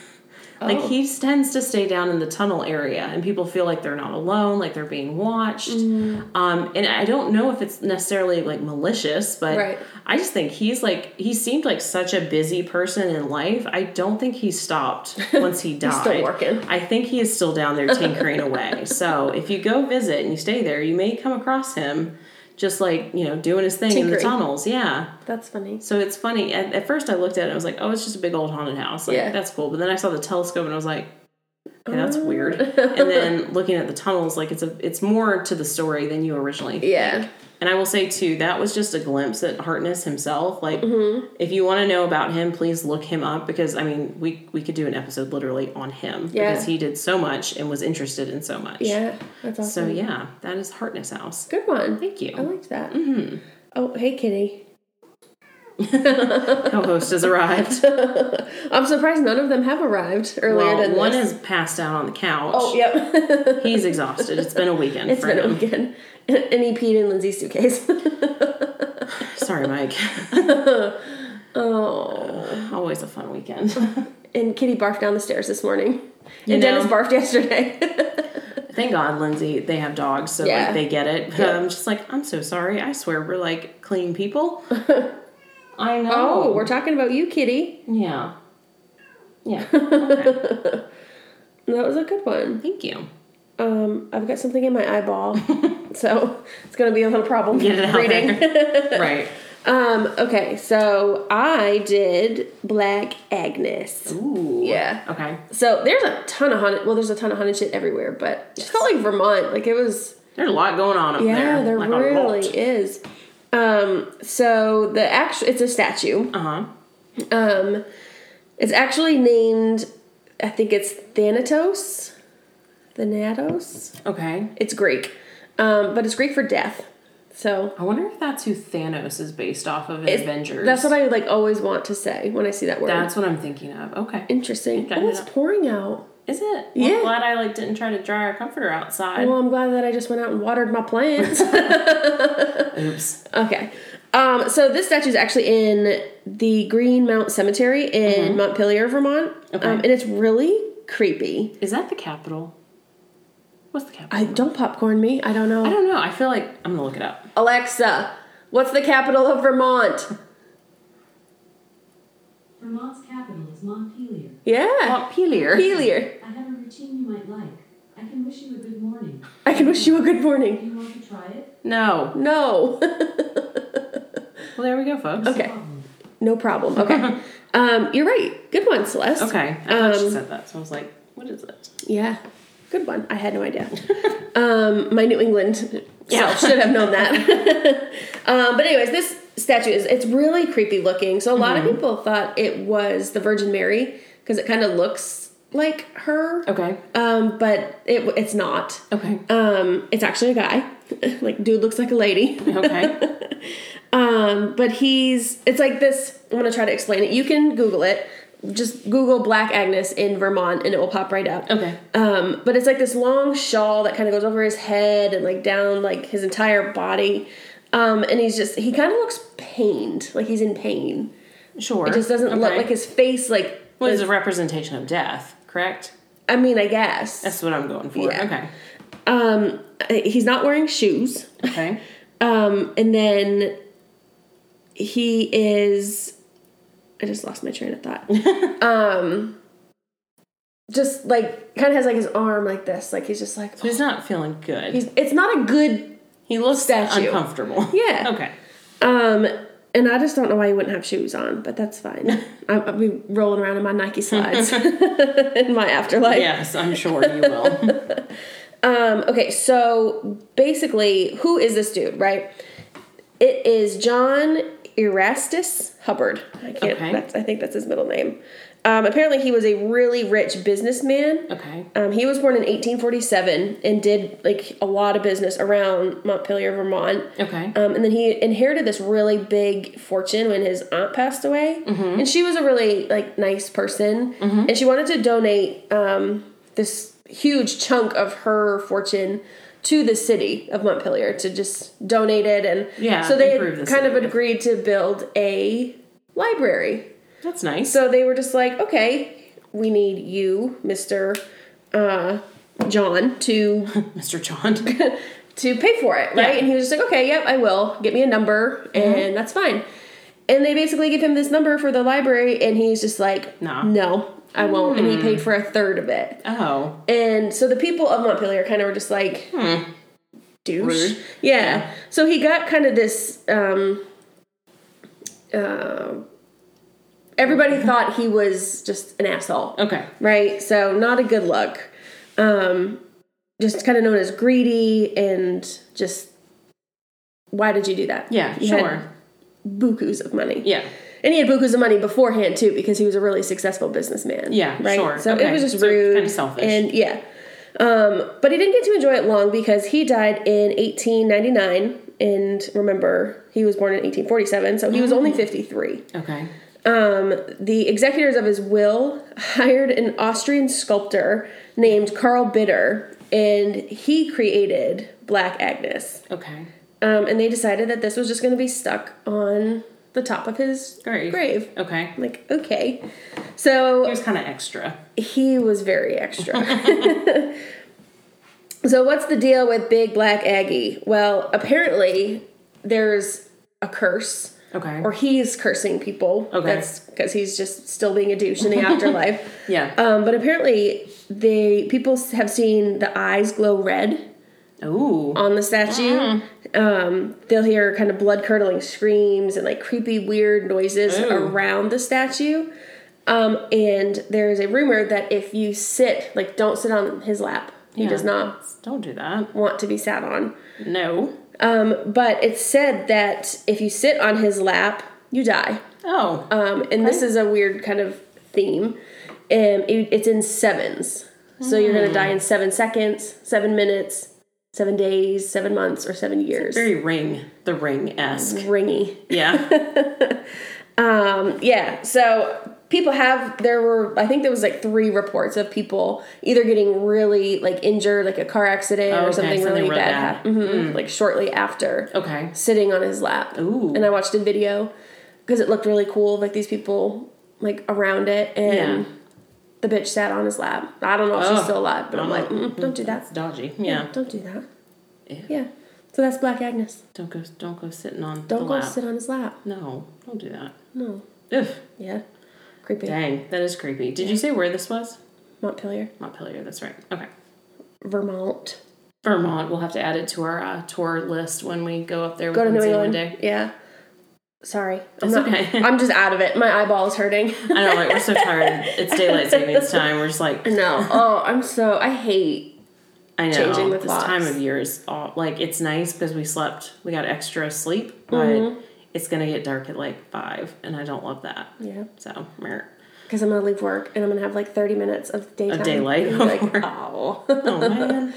like Oh. he tends to stay down in the tunnel area and people feel like they're not alone, like they're being watched. Mm. Um, and I don't know if it's necessarily like malicious, but Right. I just think he's like he seemed like such a busy person in life. I don't think he stopped once he died. still working. I think he is still down there tinkering away. So if you go visit and you stay there, you may come across him just like, you know, doing his thing in the tunnels. Yeah. That's funny. So it's funny. At, at first I looked at it, I was like, oh, it's just a big old haunted house. Like, Yeah. that's cool. But then I saw the telescope and I was like, okay, that's Oh. weird. and then looking at the tunnels, like it's a it's more to the story than you originally Yeah. think. And I will say too, that was just a glimpse at Hartness himself. Like, Mm-hmm. if you want to know about him, please look him up because I mean, we we could do an episode literally on him Yeah. because he did so much and was interested in so much. Yeah. That's awesome. So yeah, that is Hartness House. Good one. Thank you. I liked that. Mm-hmm. Oh, hey, Kitty. Co-host has arrived. I'm surprised none of them have arrived earlier well, than one this. is passed out on the couch. Oh, yep. He's exhausted. It's been a weekend it's for been a weekend. And he peed in Lindsay's suitcase. Sorry, Mike. oh. Always a fun weekend. And Kitty barfed down the stairs this morning. You and Dennis barfed yesterday. Thank God, Lindsay, they have dogs, so Yeah. like they get it. But Yeah. I'm just like, I'm so sorry. I swear we're like clean people. I know. oh, we're talking about you, Kitty. yeah. Yeah. Okay. That was a good one. Thank you. Um, I've got something in my eyeball, so it's gonna be a little problem Get it reading. right. Um, okay, so I did Black Agnes. Ooh. Yeah. Okay. So there's a ton of haunted. Well, there's a ton of haunted shit everywhere, but it felt like Vermont. Like it was. There's a lot going on up there. Yeah, there like really is. Um, so the actual it's a statue. Uh huh. Um, it's actually named. I think it's Thanatos. Thanatos. Okay. It's Greek, um, but it's Greek for death. So I wonder if that's who Thanos is based off of in Avengers. That's what I like always want to say when I see that word. That's what I'm thinking of. Okay. Interesting. Oh, it's pouring out. Is it? Well, Yeah. I'm glad I like didn't try to dry our comforter outside. Well, I'm glad that I just went out and watered my plants. Oops. okay. Um, so this statue is actually in the Green Mount Cemetery in Montpelier, Vermont. Mm-hmm. Okay. Um, and it's really creepy. Is that the capital? What's the capital? I don't popcorn me. I don't know. I don't know. I feel like I'm gonna look it up. Alexa, what's the capital of Vermont? Vermont's capital is Montpelier. Yeah. Montpelier. Montpelier. I have a routine you might like. I can wish you a good morning. I can wish you a good Do morning. you want to try it? No. No. Well, there we go, folks. Okay. No problem. Okay. um, you're right. Good one, Celeste. Okay. I thought she Um, said that, so I was like, what is it? Yeah. Good one. I had no idea. um, my New England Yeah. self should have known that. um, but anyways, this statue is it's really creepy looking. So a lot of people thought it was the Virgin Mary because it kind of looks like her. Okay. Um, but it it's not. Okay. Um, it's actually a guy. like dude looks like a lady. Okay. Um, but he's it's like this. I'm gonna try to explain it. You can Google it. Just Google Black Agnes in Vermont, and it will pop right up. Okay. Um, but it's like this long shawl that kind of goes over his head and like down like his entire body. Um, and he's just he kind of looks pained, like he's in pain. Sure. It just doesn't look like his face like. Well, it's a representation of death, correct? I mean, I guess. That's what I'm going for. Yeah. Okay. Um, he's not wearing shoes. Okay. Um, and then he is. I just lost my train of thought. um, just like kind of has like his arm like this, like he's just like So he's not feeling good. he's. It's not a good. he looks statue. uncomfortable. Yeah. Okay. Um, and I just don't know why he wouldn't have shoes on, but that's fine. I, I'll be rolling around in my Nike slides in my afterlife. Yes, I'm sure you will. Um, okay, so basically, who is this dude, right? It is John Erastus Hubbard. I can't. Okay. That's, I think that's his middle name. Um, apparently, he was a really rich businessman. Okay. Um, he was born in 1847 and did like a lot of business around Montpelier, Vermont. Okay. Um, and then he inherited this really big fortune when his aunt passed away, Mm-hmm. and she was a really like nice person, and she wanted to donate um, this huge chunk of her fortune to the city of Montpelier to just donate it, and Yeah, so they the kind of agreed to build a library. That's nice. So they were just like, okay, we need you, Mister uh, John, to Mr. John. to pay for it, right? Yeah. And he was just like, okay, yep, I will. Get me a number, and that's fine. And they basically give him this number for the library, and he's just like, Nah. no, I won't. And he paid for a third of it. oh. And so the people of Montpelier kind of were just like, douche. Rude. Yeah. Yeah. So he got kind of this. Um, uh, everybody thought he was just an asshole Okay. right? So not a good look. Um, just kind of known as greedy and just why did you do that? Yeah, You sure. bukus of money. Yeah. And he had bukus of money beforehand too because he was a really successful businessman. Yeah, right. sure. So it was just So rude, kinda selfish. and yeah. Um, but he didn't get to enjoy it long because he died in 1899, and remember he was born in 1847, so he was only 53. Okay. Um, the executors of his will hired an Austrian sculptor named Karl Bitter, and he created Black Agnes. Okay. Um, and they decided that this was just going to be stuck on the top of his Grave. grave. Okay. Like, okay. So He was kind of extra. he was very extra. so what's the deal with Big Black Aggie? Well, apparently there's a curse Okay. or he's cursing people. Okay. That's because he's just still being a douche in the afterlife. yeah. Um, but apparently, they people have seen the eyes glow red Ooh. on the statue. Um, they'll hear kind of blood curdling screams and like creepy, weird noises Ooh. around the statue. Um, and there's a rumor that if you sit, like, don't sit on his lap. He Yeah. does not Don't do that. want to be sat on. No. Um, but it's said that if you sit on his lap, you die. Oh. Um, and this is a weird kind of theme. Um, it, it's in sevens. So you're going to die in seven seconds, seven minutes, seven days, seven months, or seven years. Very ring. The ring esque. Ringy. Yeah. Um, yeah. So people have, there were, I think there was like three reports of people either getting really like injured, like a car accident Oh, or okay, something, something really real bad, bad. happened, mhm, like shortly after. Okay. Sitting on his lap. Ooh. And I watched a video because it looked really cool, like these people like around it, and Yeah. The bitch sat on his lap. I don't know if she's Oh. still alive, but I'm Oh. like, mm, don't do that. It's dodgy. Yeah. Don't do that. Yeah. Yeah. So that's Black Agnes. Don't go. Don't go sitting on Don't go lap. sit on his lap. No. Don't do that. No. Ugh. Yeah. Creepy. Dang. That is creepy. Did you say where this was? Montpelier, Montpelier. That's right. Okay. Vermont. Vermont. We'll have to add it to our uh, tour list when we go up there. Go to New England. one day. Yeah. Sorry. I'm It's not, okay. I'm just out of it. My eyeball is hurting. I know. Like we're so tired. It's daylight savings time. We're just like no. Oh, I'm so. I hate. I know Changing the this time of year is all, like it's nice because we slept, we got extra sleep, but Mm-hmm. it's gonna get dark at like five, and I don't love that. Yeah. So. Because I'm gonna leave work and I'm gonna have like 30 minutes of daytime. daylight like, oh. oh man,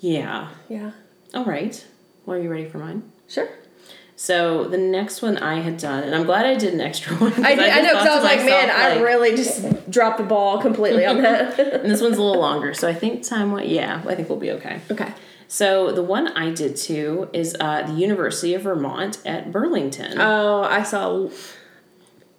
yeah. yeah. All right. Well, are you ready for mine? Sure. So the next one I had done, and I'm glad I did an extra one. I, did, I just know because I was like, man, myself, I really just dropped the ball completely on that. And this one's a little longer, so I think time. What? Yeah, I think we'll be okay. okay. So the one I did too is uh, the University of Vermont at Burlington. Oh, I saw.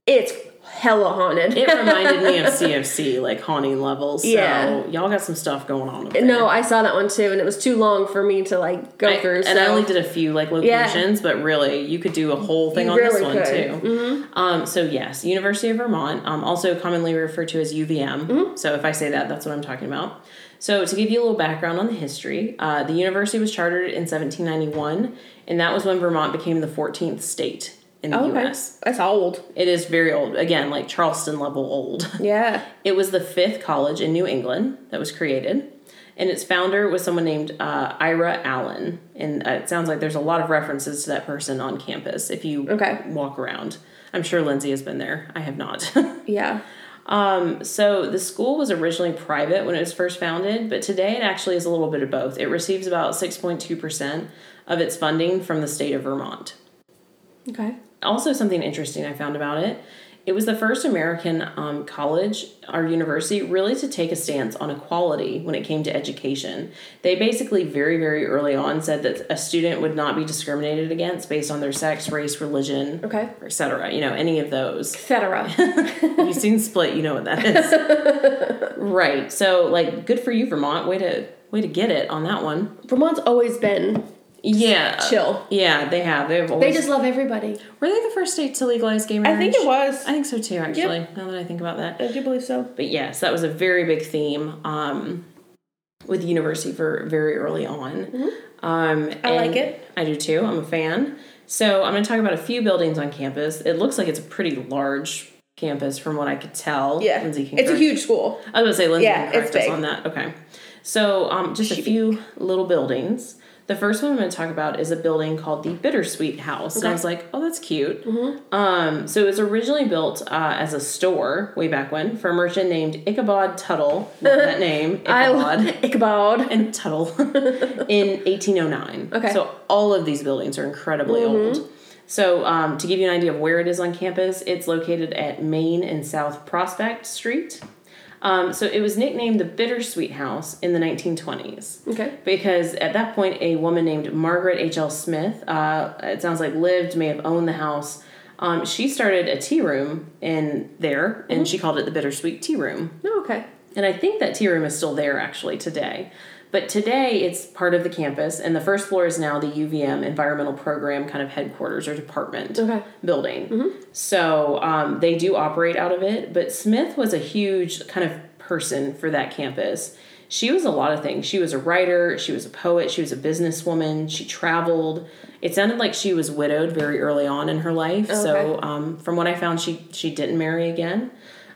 It's hella haunted. It reminded me of CFC, like haunting levels. So Yeah. y'all got some stuff going on. No, I saw that one too, and it was too long for me to like go I- through. and I only did a few like locations, but really you could do a whole thing You on really this one could. Mm-hmm. too. Um, so yes, University of Vermont, um, also commonly referred to as UVM. Mm-hmm. So if I say that, that's what I'm talking about. So to give you a little background on the history, uh, the university was chartered in 1791, and that was when Vermont became the 14th state in the Oh, okay. U.S. That's old. It is very old, again, like Charleston level old. Yeah. It was the fifth college in New England that was created, and its founder was someone named uh, Ira Allen. And uh, it sounds like there's a lot of references to that person on campus if you Okay. walk around. I'm sure Lindsay has been there. I have not. Yeah. Um, so the school was originally private when it was first founded, but today it actually is a little bit of both. It receives about 6.2% of its funding from the state of Vermont. Okay. Also, something interesting I found about it it was the first American um, college or university really to take a stance on equality when it came to education. They basically very, very early on said that a student would not be discriminated against based on their sex, race, religion, Okay. etc. You know, any of those. Etc. You've seen Split, you know what that is. right. So, like, good for you, Vermont. Way to way to get it on that one. Vermont's always been Yeah. chill. Yeah, they have. They've always. They just love everybody. were they the first state to legalize gay marriage? I think it was. I think so too. Actually, now that I think about that. I do believe so. But yes, that was a very big theme um, with the university for very early on. Um, Mm-hmm. I like it. I do too. I'm a fan. So I'm going to talk about a few buildings on campus. It looks like it's a pretty large campus from what I could tell. Yeah. Lindsay can It's a huge school. I was going to say Lindsay Yeah, can correct us on that. Okay. So um, just a few little buildings. The first one I'm going to talk about is a building called the Bittersweet House. And I was like, oh, that's cute. Um, so it was originally built uh, as a store way back when for a merchant named Ichabod Tuttle. That name, Ichabod. Ichabod. and Tuttle in 1809. Okay. So all of these buildings are incredibly old. So um, to give you an idea of where it is on campus, it's located at Main and South Prospect Street. Um, so it was nicknamed the Bittersweet House in the 1920s Okay. because at that point a woman named Margaret H.L. Smith, uh, it sounds like lived, may have owned the house. Um, she started a tea room in there, and she called it the Bittersweet Tea Room. Oh, okay. And I think that tea room is still there actually today. But today it's part of the campus, and the first floor is now the UVM Environmental Program kind of headquarters or department Okay. building. So um, they do operate out of it. But Smith was a huge kind of person for that campus. She was a lot of things. She was a writer, she was a poet, she was a businesswoman, she traveled. It sounded like she was widowed very early on in her life. So Okay. um, from what I found, she she didn't marry again.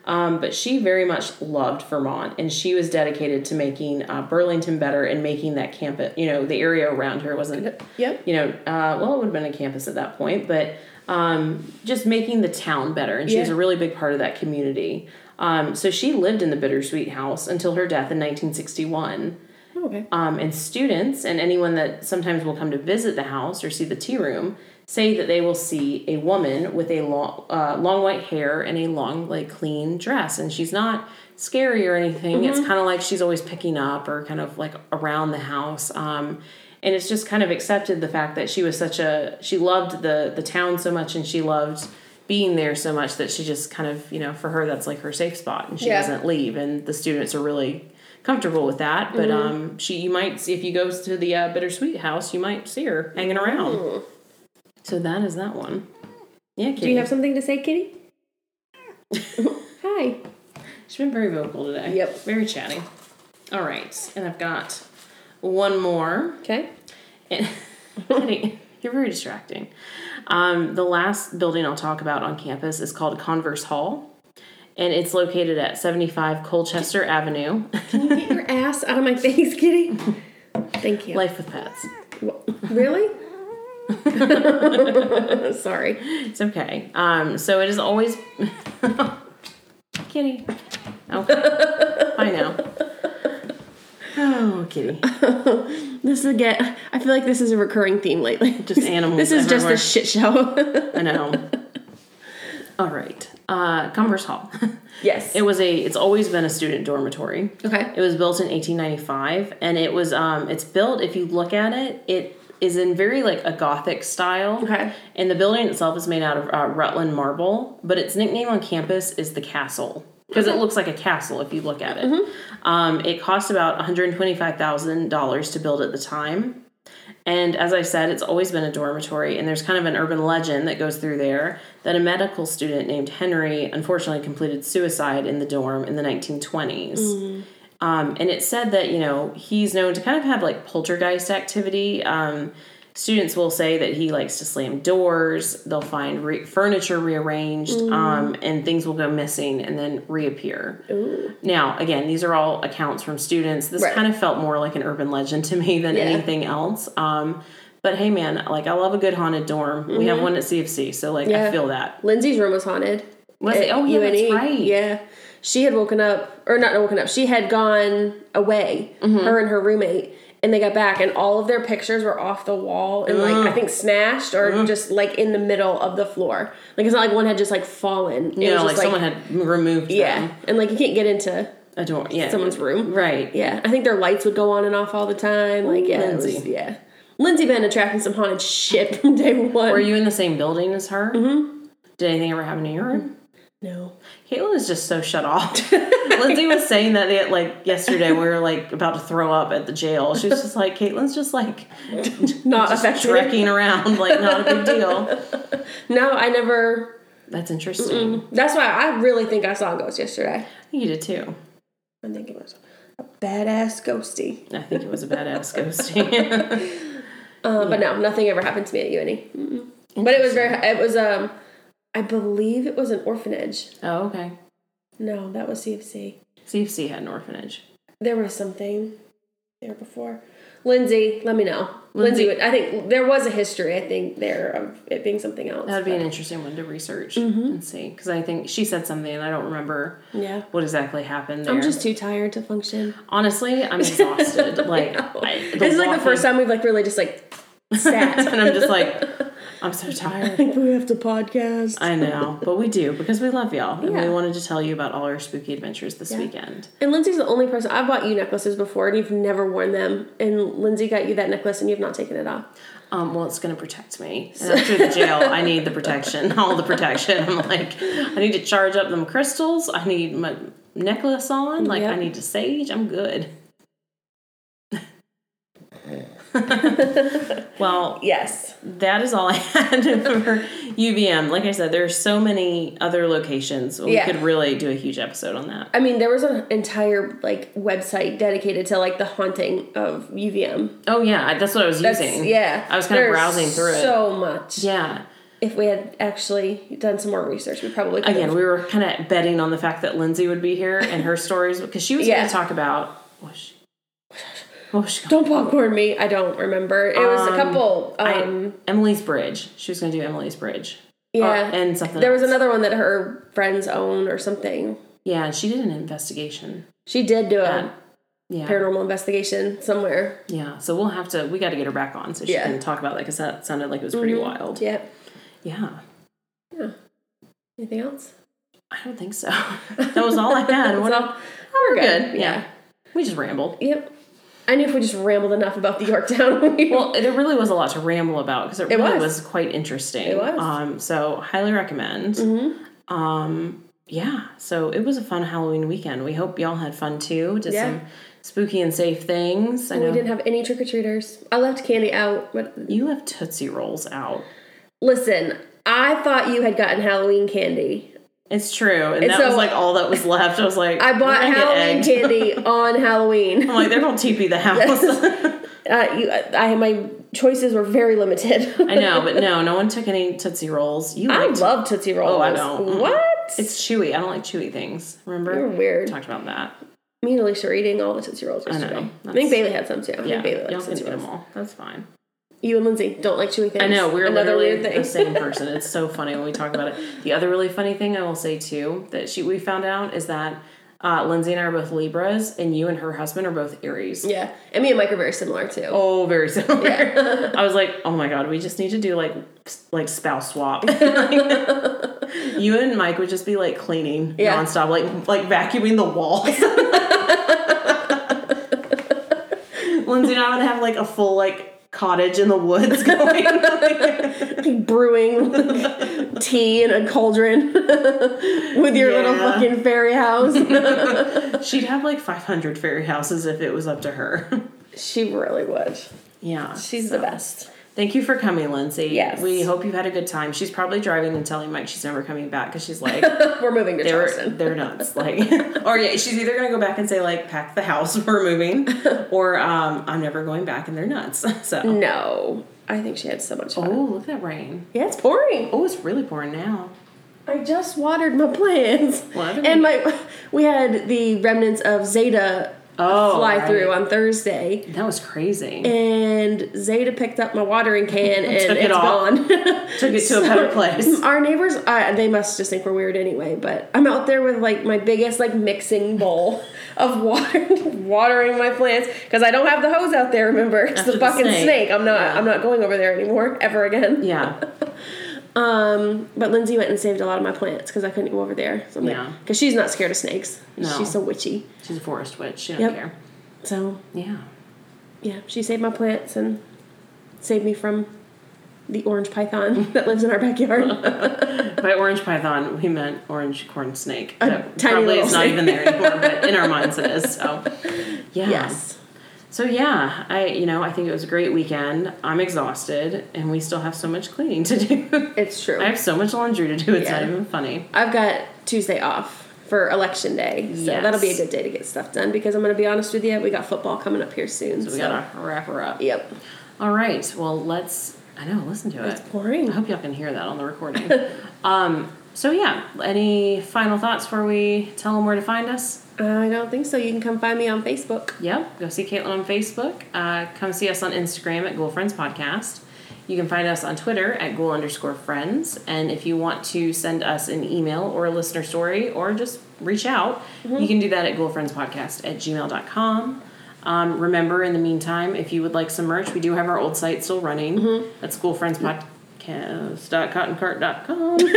Um, but she very much loved Vermont, and she was dedicated to making uh, Burlington better and making that campus. You know, the area around her wasn't. Yep. You know, uh, well, it would have been a campus at that point, but um, just making the town better, and she was a really big part of that community. Um, so she lived in the Bittersweet House until her death in 1961. Oh, okay. Um, and students and anyone that sometimes will come to visit the house or see the tea room say that they will see a woman with a long, uh, long white hair and a long, like clean dress, and she's not scary or anything. It's kind of like she's always picking up or kind of like around the house. Um, and it's just kind of accepted the fact that she was such a she loved the the town so much and she loved being there so much that she just kind of you know for her that's like her safe spot and she Yeah. doesn't leave and the students are really comfortable with that but um she you might see if you go to the uh, bittersweet house you might see her hanging around so that is that one yeah Kitty. Do you have something to say, Kitty? Hi. she's been very vocal today Yep. very chatty all right and i've got one more Okay. And Kitty, you're very distracting. Um, the last building I'll talk about on campus is called Converse Hall, and it's located at 75 Colchester Avenue. Can you get your ass out of my face, Kitty? Thank you. Life with Pets. really? Sorry. It's okay. Um, so it is always Kitty. Okay, I know. Oh, Kitty. This is again. I feel like this is a recurring theme lately. Just animals This is just a shit show. I know. All right. Uh, Converse Hall. yes. It was a. It's always been a student dormitory. okay. It was built in 1895, and it was um, it's built. If you look at it, it is in very like a Gothic style. Okay. And the building itself is made out of uh, Rutland marble, but its nickname on campus is the Castle because it looks like a castle if you look at it. Um, it cost about 125 thousand dollars to build at the time. And as I said, it's always been a dormitory, and there's kind of an urban legend that goes through there that a medical student named Henry unfortunately completed suicide in the dorm in the 1920s. Um, and it said that, you know, he's known to kind of have like poltergeist activity. Um, students will say that he likes to slam doors, they'll find re- furniture rearranged, um, and things will go missing and then reappear. Now, again, these are all accounts from students. This Right. kind of felt more like an urban legend to me than Yeah. anything else. Um, but hey, man, like I love a good haunted dorm. We have one at CFC, so like I feel that. Lindsay's room was haunted. Was it? Oh, yeah, that's right. Yeah. She had woken up, or not woken up, she had gone away, Mm-hmm. her and her roommate, and they got back, and all of their pictures were off the wall and like I think smashed or Mm-hmm. just like in the middle of the floor. Like it's not like one had just like fallen. It was like, just, someone had removed yeah, them. and like you can't get into A door. Yeah. someone's room. Right. Yeah, I think their lights would go on and off all the time. Like yeah, it was- Lindsay. yeah. Lindsay been attracting some haunted shit from day one. Were you in the same building as her? Mm-hmm. Did anything ever happen to your room? No. Caitlin is just so shut off. Lindsay was saying that it, like yesterday we were like about to throw up at the jail. She was just like Caitlin's just like Not just affected. trekking around like not a big deal. No, I never. That's interesting. That's why I really think I saw a ghost yesterday. You did too. I think it was a badass ghosty. I think it was a badass ghosty. Uh, But no, nothing ever happened to me at uni. Mm-mm. But it was very. It was um, I believe it was an orphanage. oh, okay. No, that was CFC. CFC had an orphanage. There was something there before. Lindsay, let me know. Lindsay- Lindsay, would, I think there was a history. I think there of it being something else. That'd be an interesting one to research Mm-hmm. and see because I think she said something and I don't remember yeah. what exactly happened there. I'm just too tired to function. honestly, I'm exhausted. like I, This is like the first time we've like really just like sat. and I'm just like, I'm so tired. I think we have to podcast. I know, but we do because we love y'all and we wanted to tell you about all our spooky adventures this weekend. And Lindsay's the only person I've bought you necklaces before, and you've never worn them. And Lindsay got you that necklace, and you've not taken it off. Um, well, it's going to protect me. And after the jail, I need the protection, all the protection. I'm like, I need to charge up them crystals. I need my necklace on. Like, I need to sage. I'm good. well, Yes. that is all I had for UVM. Like I said, there's so many other locations. We Yeah. could really do a huge episode on that. I mean, there was an entire like website dedicated to like the haunting of UVM. Oh yeah, that's what I was That's using. yeah. I was kind of browsing through it. So much. Yeah. If we had actually done some more research, we probably could. Again, we were kind of betting on the fact that Lindsay would be here and her stories because she was going to talk about oh, was she? She? Don't popcorn me. I don't remember. It was a Um, couple. I- Um, Emily's Bridge. She was going to do Emily's Bridge. yeah. Or- and something. there was another one that her friends own or something. Yeah, and she did an investigation. She did do a Yeah. Paranormal investigation somewhere. Yeah. So we'll have to. We got to get her back on so she Yeah. can talk about that because that sounded like it was pretty wild. Yep. Yeah. Yeah. Anything else? I don't think so. that was all I had. What all- else? We're good. good. Yeah. We just rambled. Yep. I knew if we just rambled enough about the Yorktown. we- Well, there really was a lot to ramble about because it, It really was. was. quite interesting. It was. Um, so highly recommend. Mm-hmm. Um, yeah. So it was a fun Halloween weekend. We hope y'all had fun too. Did Yeah. some spooky and safe things. I we know didn't have any trick or treaters. I left candy out, but you left Tootsie Rolls out. listen, I thought you had gotten Halloween candy. It's true, and, And that so- was like all that was left. I was like, I bought Halloween candy on Halloween. I'm like, they're gonna TP the house. Uh, you, I my choices were very limited. I know, but no, no one took any Tootsie Rolls. You I liked love Tootsie Rolls. Oh, I don't. What? It's chewy. I don't like chewy things. Remember? You're weird. Talked about that. Me and Alicia were eating all the Tootsie Rolls I know. yesterday. I, think Bailey had some too. I Yeah, think Bailey likes Tootsie them Rolls. all. That's fine. You and Lindsay don't like chewy things. I know we're another literally the same person. It's so funny when we talk about it. The other really funny thing I will say too that she we found out is that uh, Lindsay and I are both Libras, and you and her husband are both Aries. yeah, and me and Mike are very similar too. Oh, very similar. Yeah. I was like, oh my god, we just need to do like like spouse swap. you and Mike would just be like cleaning Yeah. nonstop, like like vacuuming the walls. Lindsay and I would have like a full like cottage in the woods going. brewing tea in a cauldron with your little fucking fairy house. She'd have like 500 fairy houses if it was up to her. she really would. Yeah. She's so. the best. Thank you for coming, Lindsay. Yes. We hope you've had a good time. She's probably driving and telling Mike she's never coming back because she's like, We're moving to they're, Charleston. they're nuts. Like, or yeah, she's either going to go back and say, like, pack the house, we're moving, or um, I'm never going back and they're nuts. So, No, I think she had so much fun. oh, look at that rain. Yeah, it's pouring. Oh, it's really pouring now. I just watered my plants. Well, and my we had the remnants of Zeta Oh, fly right. through on Thursday. That was crazy. And Zeta picked up my watering can and Took it it's off. gone. Took it to a better place. Our neighbors, uh, they must just think we're weird anyway. But I'm out there with like my biggest like mixing bowl of water, watering my plants because I don't have the hose out there. Remember, it's After the the fucking snake. snake. I'm not. Yeah. I'm not going over there anymore ever again. Yeah. Um, but Lindsay went and saved a lot of my plants because I couldn't go over there. So Yeah. Because she's not scared of snakes. No. She's so witchy. She's a forest witch. She don't Yep. care. So Yeah. yeah, she saved my plants and saved me from the orange python that lives in our backyard. By orange python, we meant orange corn snake. A That probably is not snake. even there anymore, but in our minds it is. So, yeah. yes. So yeah, I you know I think it was a great weekend. I'm exhausted, and we still have so much cleaning to do. It's true. I have so much laundry to do. It's not even funny. I've got Tuesday off for election day, so Yes. that'll be a good day to get stuff done. Because I'm going to be honest with you, we got football coming up here soon. So we gotta wrap her up. Yep. All right. Well, let's. I know. Listen to It's it. boring. I hope y'all can hear that on the recording. um. So yeah. Any final thoughts before we tell them where to find us? I don't think so. You can come find me on Facebook. Yep. Go see Caitlin on Facebook. Uh, come see us on Instagram at Ghoul Friends Podcast. You can find us on Twitter at Ghoul underscore friends. And if you want to send us an email or a listener story or just reach out, you can do that at ghoulfriendspodcast at gmail.com. Um, remember, in the meantime, if you would like some merch, we do have our old site still running. That's ghoulfriendspodcast.cottoncart.com.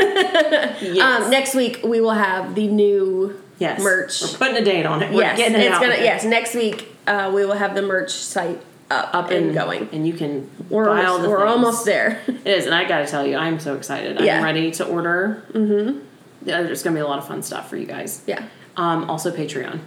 yes. Um, next week we will have the new yes. merch. We're putting a date on it. We're yes, getting it it's out gonna. Yes, next week uh, we will have the merch site up, Up and, and going. And you can We're buy all almost, we're things. almost there. It is, and I gotta tell you, I'm so excited. Yeah. I'm ready to order. Mm-hmm. Yeah, there's gonna be a lot of fun stuff for you guys. yeah, Um, also Patreon.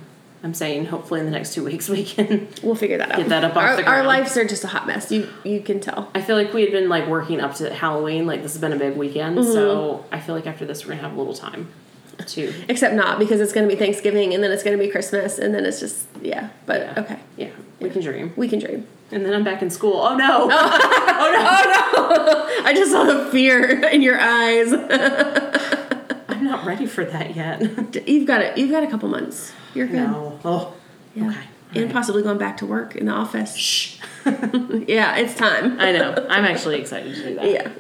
I'm saying hopefully in the next two weeks we can. we'll figure that out. Get that up off our, the Our lives are just a hot mess. You you can tell. I feel like we had been like working up to Halloween. Like this has been a big weekend, Mm-hmm. so I feel like after this we're gonna have a little time to. Except not because it's going to be Thanksgiving and then it's going to be Christmas and then it's just yeah. But Yeah. okay, Yeah, we can dream. we can dream. And then I'm back in school. Oh no! Oh no Oh no! I just saw the fear in your eyes. Not ready for that yet. you've got it. You've got a couple months. You're good. no. Oh. Yeah. Okay. And possibly going back to work in the office. Shh. Yeah, it's time. I know. I'm actually excited to do that. Yeah.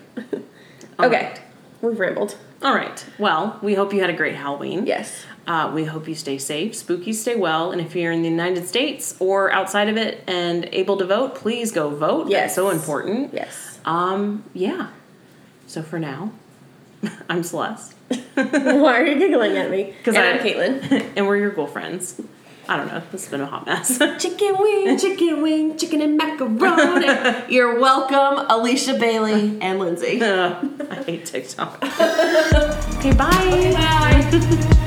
All okay. right. We've rambled. All right. Well, we hope you had a great Halloween. Yes. Uh, we hope you stay safe, spooky, stay well, and if you're in the United States or outside of it and able to vote, please go vote. Yes. That's so important. Yes. Um, yeah. So for now, I'm Celeste. Why are you giggling at me? Because I'm Caitlin. and we're your girlfriends. I don't know. This has been a hot mess. chicken wing, chicken wing, chicken and macaroni. You're welcome, Alicia Bailey and Lindsay. I hate TikTok. okay, bye. Bye.